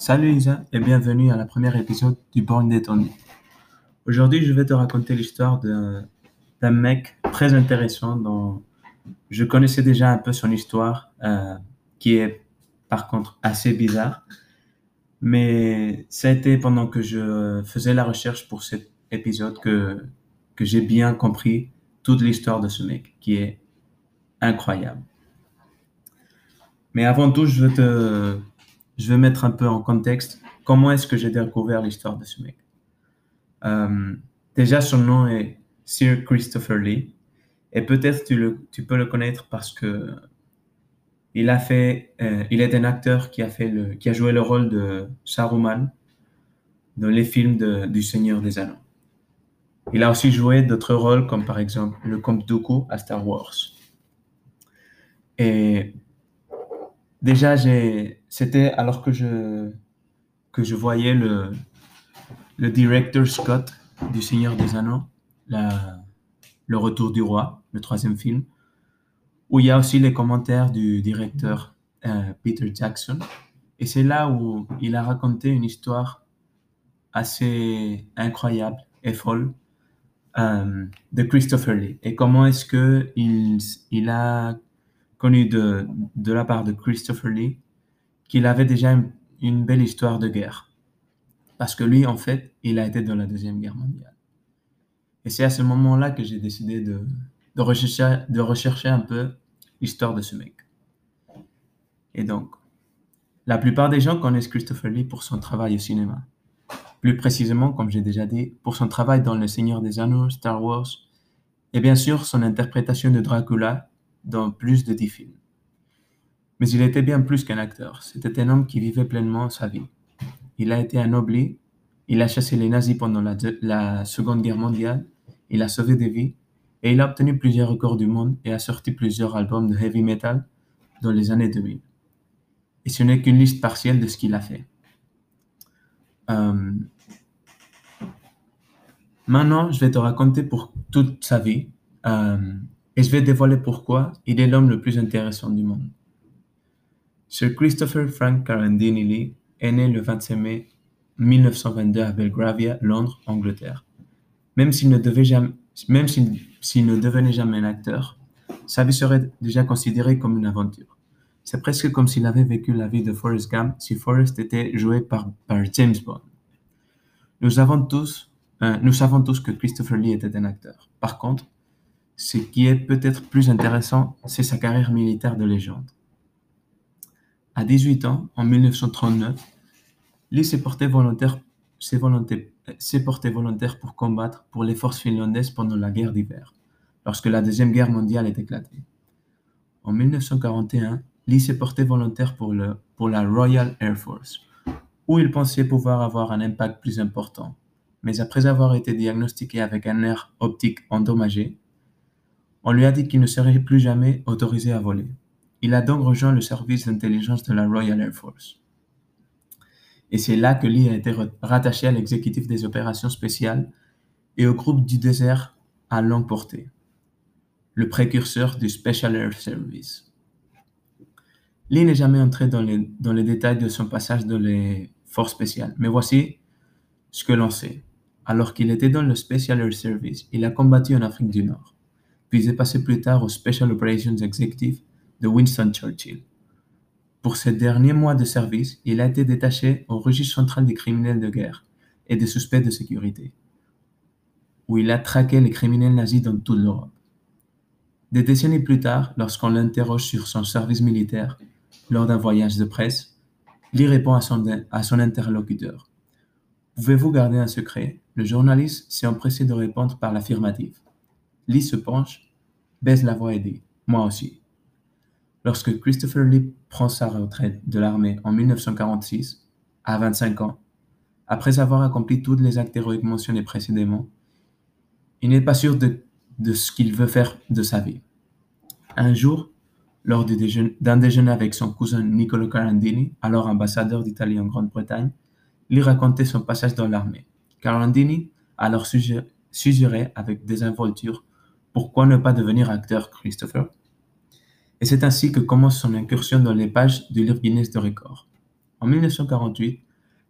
Salut Isa et bienvenue à la première épisode du Born Détendu. Aujourd'hui, je vais te raconter l'histoire d'un mec très intéressant dont je connaissais déjà un peu son histoire, euh, qui est par contre assez bizarre. Mais ça a été pendant que je faisais la recherche pour cet épisode que, que j'ai bien compris toute l'histoire de ce mec, qui est incroyable. Mais avant tout, je veux te, je veux mettre un peu en contexte comment est-ce que j'ai découvert l'histoire de ce mec. Euh, déjà, son nom est Sir Christopher Lee. Et peut-être tu, tu peux le connaître parce que il a fait, euh, il est un acteur qui a joué le rôle de Saruman dans les films du Seigneur des Anneaux. Il a aussi joué d'autres rôles comme par exemple le Comte Dooku à Star Wars. Et déjà, j'ai, c'était alors que je, que je voyais le, le Scott du Seigneur des Anneaux, le Retour du Roi, le troisième film, où il y a aussi les commentaires du directeur euh, Peter Jackson. Et c'est là où il a raconté une histoire assez incroyable et folle euh, de Christopher Lee. Et comment est-ce que il, il a connu de, de la part de Christopher Lee qu'il avait déjà une, belle histoire de guerre. Parce que lui, en fait, il a été dans la Deuxième Guerre mondiale. Et c'est à ce moment-là que j'ai décidé de, de, rechercher, de rechercher un peu l'histoire de ce mec. Et donc, la plupart des gens connaissent Christopher Lee pour son travail au cinéma. Plus précisément, comme j'ai déjà dit, pour son travail dans Le Seigneur des Anneaux, Star Wars, et bien sûr son interprétation de Dracula dans plus de dix films. Mais il était bien plus qu'un acteur, c'était un homme qui vivait pleinement sa vie. Il a été un il a chassé les nazis pendant la, la Seconde Guerre mondiale, il a sauvé des vies, et il a obtenu plusieurs records du monde et a sorti plusieurs albums de heavy metal dans les années 2000. Et ce n'est qu'une liste partielle de ce qu'il a fait. Euh, Maintenant, je vais te raconter pour toute sa vie euh, et je vais dévoiler pourquoi il est l'homme le plus intéressant du monde. Sir Christopher Frank Carandini Lee est né le 25 mai 1922 à Belgravia, Londres, Angleterre. Même s'il ne, devait jamais, même s'il, ne devenait jamais un acteur, sa vie serait déjà considérée comme une aventure. C'est presque comme s'il avait vécu la vie de Forrest Gump si Forrest était joué par, James Bond. Euh, nous savons tous que Christopher Lee était un acteur. Par contre, ce qui est peut-être plus intéressant, c'est sa carrière militaire de légende. À 18 ans, en 1939, Lee s'est porté volontaire, pour combattre pour les forces finlandaises pendant la guerre d'hiver, lorsque la Deuxième Guerre mondiale est éclatée. En 1941, Lee s'est porté volontaire pour, pour la Royal Air Force, où il pensait pouvoir avoir un impact plus important mais après avoir été diagnostiqué avec un nerf optique endommagé, on lui a dit qu'il ne serait plus jamais autorisé à voler. Il a donc rejoint le service d'intelligence de la Royal Air Force. Et c'est là que Lee a été rattaché à l'exécutif des opérations spéciales et au groupe du désert à longue portée, le précurseur du Special Air Service. Lee n'est jamais entré dans les, dans détails de son passage dans les forces spéciales, mais voici ce que l'on sait. Alors qu'il était dans le Special Air Service, il a combattu en Afrique du Nord, puis est passé plus tard au Special Operations Executive de Winston Churchill. Pour ces derniers mois de service, il a été détaché au registre central des criminels de guerre et des suspects de sécurité, où il a traqué les criminels nazis dans toute l'Europe. Des décennies plus tard, lorsqu'on l'interroge sur son service militaire lors d'un voyage de presse, Lee répond à son, à son interlocuteur. Pouvez-vous garder un secret? Le journaliste s'est empressé de répondre par l'affirmative. Lee se penche, baisse la voix et dit Moi aussi. Lorsque Christopher Lee prend sa retraite de l'armée en 1946, à 25 ans, après avoir accompli tous les actes héroïques mentionnés précédemment, il n'est pas sûr de, ce qu'il veut faire de sa vie. Un jour, lors d'un déjeuner, avec son cousin Niccolo Carandini, alors ambassadeur d'Italie en Grande-Bretagne, Lee racontait son passage dans l'armée. Carandini alors suggéré avec désinvolture pourquoi ne pas devenir acteur, Christopher Et c'est ainsi que commence son incursion dans les pages du livre Guinness de records. En 1948,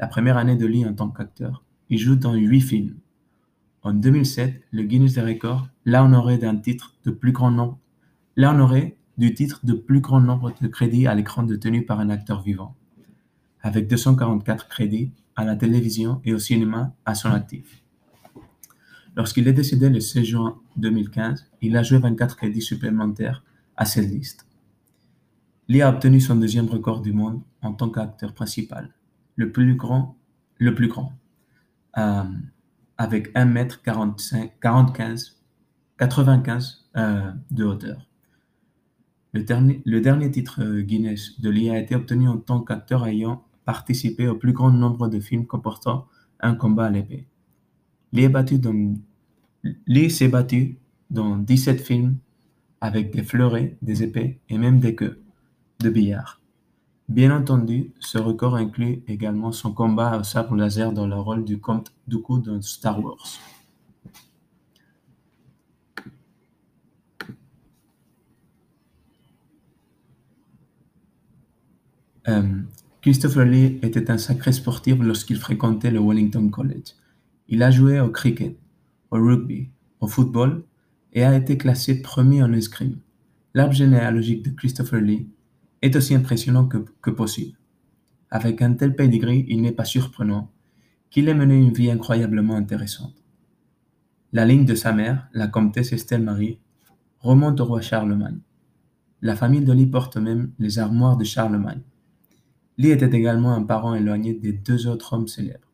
la première année de Lee en tant qu'acteur, il joue dans huit films. En 2007, le Guinness des records l'a honoré d'un titre de plus grand nombre, l'a du titre de plus grand nombre de crédits à l'écran détenus par un acteur vivant, avec 244 crédits à la télévision et au cinéma à son actif. Lorsqu'il est décédé le 16 juin 2015, il a joué 24 crédits supplémentaires à cette liste. Lee a obtenu son deuxième record du monde en tant qu'acteur principal, le plus grand, le plus grand, euh, avec 1m45, 45, 95 de hauteur. Le dernier, le dernier titre euh, Guinness de Lee a été obtenu en tant qu'acteur ayant participé au plus grand nombre de films comportant un combat à l'épée. Lee s'est battu dans 17 films avec des fleurets, des épées et même des queues de billard. Bien entendu, ce record inclut également son combat au sabre laser dans le rôle du comte Dooku dans Star Wars. Euh, Christopher Lee était un sacré sportif lorsqu'il fréquentait le Wellington College. Il a joué au cricket, au rugby, au football et a été classé premier en escrime. L'arbre généalogique de Christopher Lee est aussi impressionnant que, possible. Avec un tel pedigree, il n'est pas surprenant qu'il ait mené une vie incroyablement intéressante. La ligne de sa mère, la comtesse Estelle Marie, remonte au roi Charlemagne. La famille de Lee porte même les armoires de Charlemagne. Lee était également un parent éloigné des deux autres hommes célèbres,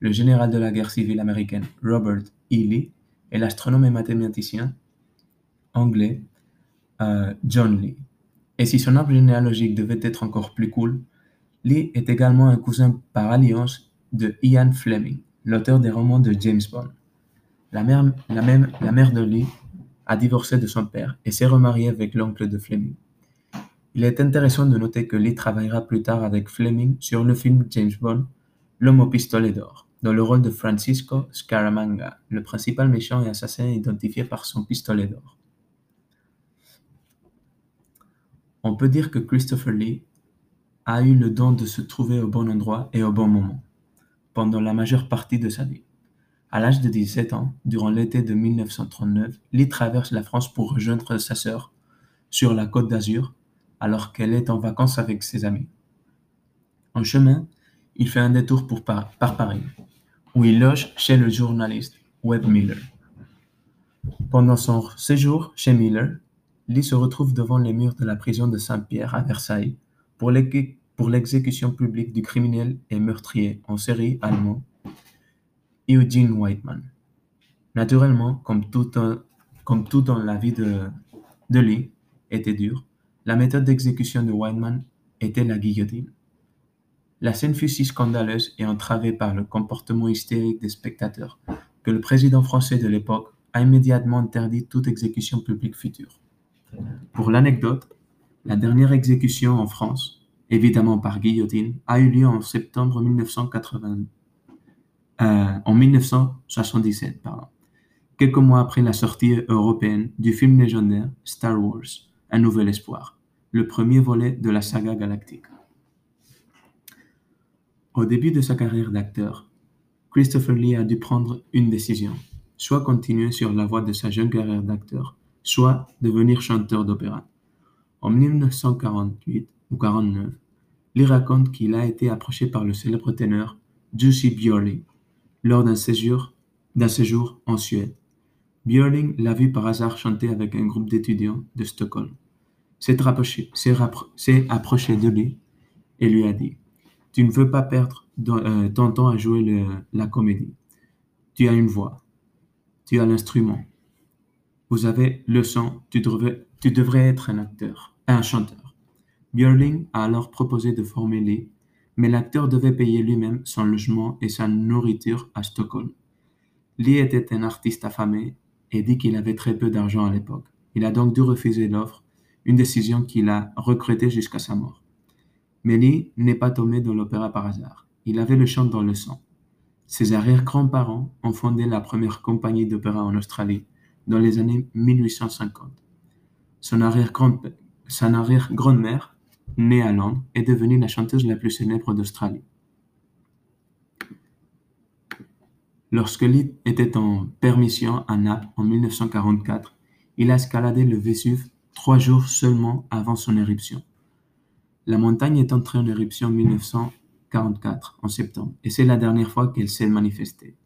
le général de la guerre civile américaine Robert E. Lee et l'astronome et mathématicien anglais euh, John Lee. Et si son arbre généalogique devait être encore plus cool, Lee est également un cousin par alliance de Ian Fleming, l'auteur des romans de James Bond. La mère, de Lee a divorcé de son père et s'est remariée avec l'oncle de Fleming. Il est intéressant de noter que Lee travaillera plus tard avec Fleming sur le film James Bond, L'homme au pistolet d'or, dans le rôle de Francisco Scaramanga, le principal méchant et assassin identifié par son pistolet d'or. On peut dire que Christopher Lee a eu le don de se trouver au bon endroit et au bon moment, pendant la majeure partie de sa vie. À l'âge de 17 ans, durant l'été de 1939, Lee traverse la France pour rejoindre sa sœur sur la côte d'Azur alors qu'elle est en vacances avec ses amis. En chemin, il fait un détour pour par, par Paris, où il loge chez le journaliste Webb Miller. Pendant son séjour chez Miller, Lee se retrouve devant les murs de la prison de Saint-Pierre à Versailles pour l'exécution publique du criminel et meurtrier en série allemand Eugene Whiteman. Naturellement, comme tout, dans la vie de, de Lee était dure, la méthode d'exécution de Whiteman était la guillotine. La scène fut si scandaleuse et entravée par le comportement hystérique des spectateurs que le président français de l'époque a immédiatement interdit toute exécution publique future. Pour l'anecdote, la dernière exécution en France, évidemment par guillotine, a eu lieu en septembre 1980, euh, 1977, quelques mois après la sortie européenne du film légendaire Star Wars, Un nouvel espoir, le premier volet de la saga galactique. Au début de sa carrière d'acteur, Christopher Lee a dû prendre une décision, soit continuer sur la voie de sa jeune carrière d'acteur, soit devenir chanteur d'opéra. En 1948 ou 49, Lee raconte qu'il a été approché par le célèbre ténor Jussi Björling lors d'un séjour, en Suède. Björling l'a vu par hasard chanter avec un groupe d'étudiants de Stockholm. S'est approché de lui et lui a dit Tu ne veux pas perdre euh, ton temps à jouer la comédie. Tu as une voix. Tu as l'instrument. Vous avez le son, tu devrais, tu devrais être un acteur, un chanteur. Björling a alors proposé de former Lee, mais l'acteur devait payer lui-même son logement et sa nourriture à Stockholm. Lee était un artiste affamé et dit qu'il avait très peu d'argent à l'époque. Il a donc dû refuser l'offre, une décision qu'il a regrettée jusqu'à sa mort. Mais Lee n'est pas tombé dans l'opéra par hasard. Il avait le chant dans le sang. Ses arrière-grands-parents ont fondé la première compagnie d'opéra en Australie dans les années 1850. Son arrière-grand-mère, née à Londres, est devenue la chanteuse la plus célèbre d'Australie. Lorsque Lee était en permission à Naples en 1944, il a escaladé le Vésuve trois jours seulement avant son éruption. La montagne est entrée en éruption en 1944, en septembre, et c'est la dernière fois qu'elle s'est manifestée.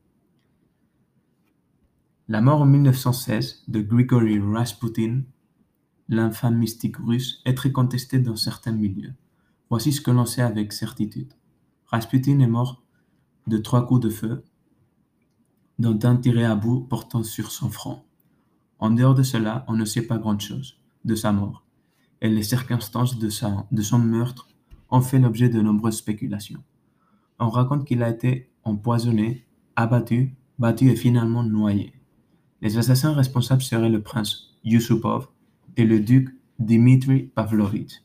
La mort en 1916 de Grigory Rasputin, l'infâme mystique russe, est très contestée dans certains milieux. Voici ce que l'on sait avec certitude. Rasputin est mort de trois coups de feu, dont un tiré à bout portant sur son front. En dehors de cela, on ne sait pas grand-chose de sa mort, et les circonstances de, son meurtre ont fait l'objet de nombreuses spéculations. On raconte qu'il a été empoisonné, abattu, battu et finalement noyé. Les assassins responsables seraient le prince Yusupov et le duc Dmitri Pavlovitch.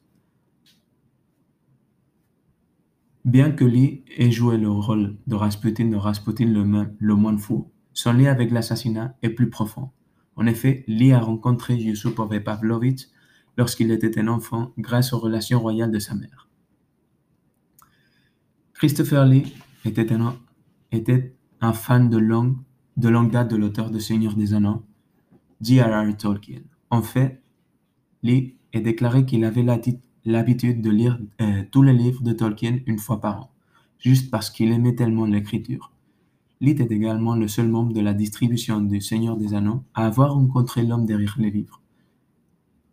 Bien que Lee ait joué le rôle de Rasputin de Rasputin le, le moine fou, son lien avec l'assassinat est plus profond. En effet, Lee a rencontré Yusupov et Pavlovitch lorsqu'il était un enfant grâce aux relations royales de sa mère. Christopher Lee était un, était un fan de longue, de longue date de l'auteur de Seigneur des Anneaux, J.R.R. Tolkien. En fait, Lee est déclaré qu'il avait l'habitude de lire euh, tous les livres de Tolkien une fois par an, juste parce qu'il aimait tellement l'écriture. Lee est également le seul membre de la distribution du Seigneur des Anneaux à avoir rencontré l'homme derrière les livres.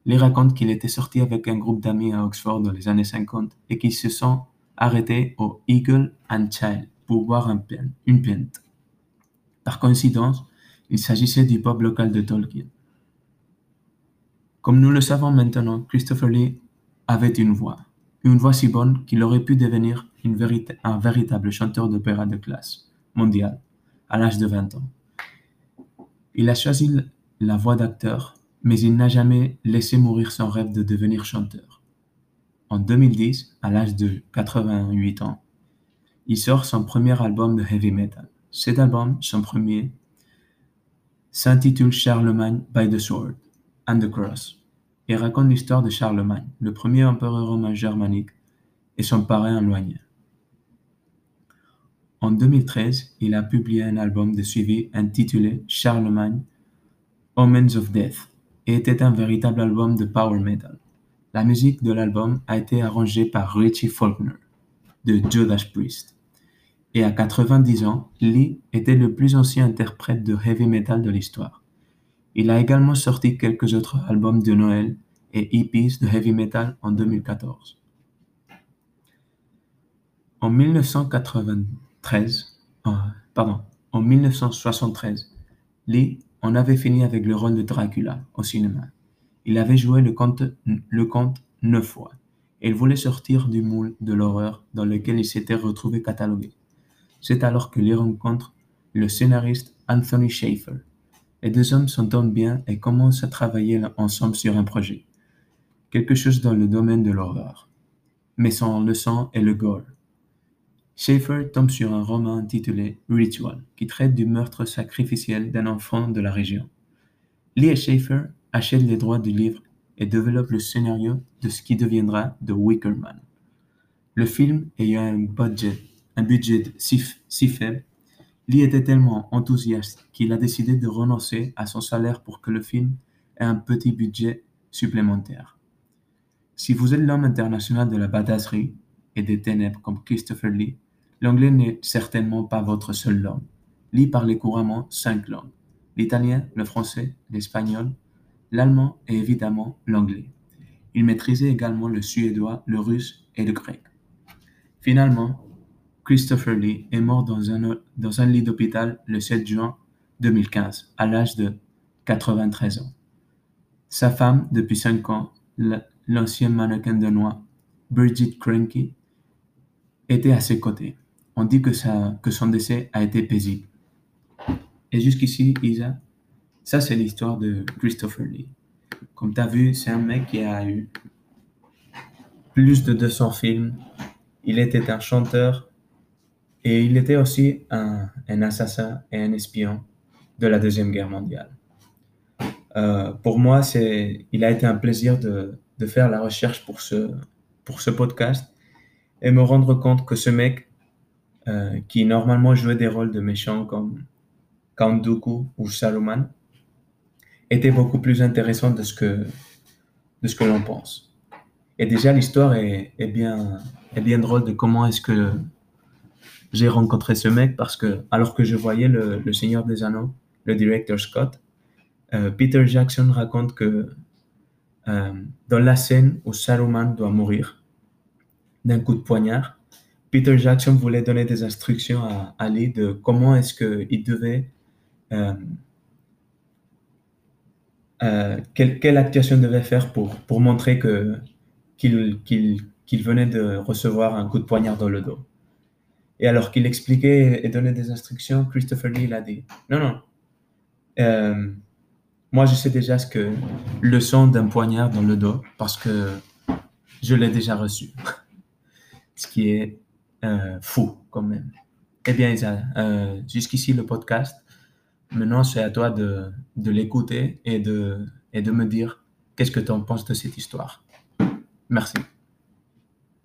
Lee raconte qu'il était sorti avec un groupe d'amis à Oxford dans les années 50 et qu'ils se sont arrêté au Eagle and Child pour boire un une pinte. Par coïncidence, il s'agissait du pub local de Tolkien. Comme nous le savons maintenant, Christopher Lee avait une voix, une voix si bonne qu'il aurait pu devenir un véritable chanteur d'opéra de classe mondiale à l'âge de 20 ans. Il a choisi la voix d'acteur, mais il n'a jamais laissé mourir son rêve de devenir chanteur. En 2010, à l'âge de 88 ans, il sort son premier album de heavy metal. Cet album, son premier, s'intitule Charlemagne by the Sword and the Cross et raconte l'histoire de Charlemagne, le premier empereur romain germanique et son parrain éloigné. En 2013, il a publié un album de suivi intitulé Charlemagne, Omens of Death et était un véritable album de power metal. La musique de l'album a été arrangée par Richie Faulkner de Judas Priest. Et à 90 ans, Lee était le plus ancien interprète de heavy metal de l'histoire. Il a également sorti quelques autres albums de Noël et EPs de heavy metal en 2014. En 1993, euh, 1973, Lee en avait fini avec le rôle de Dracula au cinéma. Il avait joué le conte, le neuf fois, il voulait sortir du moule de l'horreur dans lequel il s'était retrouvé catalogué. C'est alors que les rencontre le scénariste Anthony Schaeffer. Les deux hommes s'entendent bien et commencent à travailler ensemble sur un projet. Quelque chose dans le domaine de l'horreur, mais sans le sang et le gore. Schaeffer tombe sur un roman intitulé Ritual, qui traite du meurtre sacrificiel d'un enfant de la région. Lee et Schaeffer achète les droits du livre et développe le scénario de ce qui deviendra The Wicker Man. Le film ayant un budget, un budget si, si faible, Lee était tellement enthousiaste qu'il a décidé de renoncer à son salaire pour que le film ait un petit budget supplémentaire. Si vous êtes l'homme international de la badasserie et des ténèbres comme Christopher Lee, l'anglais n'est certainement pas votre seule langue. Lee parlait couramment cinq langues l'italien, le français, l'espagnol, l'allemand et évidemment l'anglais. Il maîtrisait également le suédois, le russe et le grec. Finalement, Christopher Lee est mort dans un, dans un lit d'hôpital le 7 juin 2015, à l'âge de 93 ans. Sa femme, depuis 5 ans, l'ancien mannequin de noix, Bridget Cranky, était à ses côtés. On dit que, que son décès a été paisible. Et jusqu'ici, Isa, ça, c'est l'histoire de Christopher Lee. Comme tu as vu, c'est un mec qui a eu plus de 200 films. Il était un chanteur et il était aussi un, assassin et un espion de la Deuxième Guerre mondiale. Euh, pour moi, il a été un plaisir de, faire la recherche pour ce, pour ce podcast et me rendre compte que ce mec, euh, qui normalement jouait des rôles de méchants comme Count ou Saruman était beaucoup plus intéressant de ce que, de que l'on pense. Et déjà, l'histoire est, est, bien, est bien drôle de comment est-ce que j'ai rencontré ce mec parce que, alors que je voyais le, Seigneur des Anneaux, le directeur Scott, euh, Peter Jackson raconte que euh, dans la scène où Saruman doit mourir d'un coup de poignard, Peter Jackson voulait donner des instructions à Ali de comment est-ce qu'il devait, euh, euh, quelle, quelle, actuation devait faire pour, pour montrer que, qu'il, qu'il, qu'il venait de recevoir un coup de poignard dans le dos. Et alors qu'il expliquait et donnait des instructions, Christopher Lee a dit non, non. Euh, moi, je sais déjà ce que le son d'un poignard dans le dos parce que je l'ai déjà reçu. ce qui est euh, fou quand même. Eh bien, Isa, euh, jusqu'ici le podcast. Maintenant, c'est à toi de, de l'écouter et de, et de me dire qu'est-ce que tu en penses de cette histoire. Merci.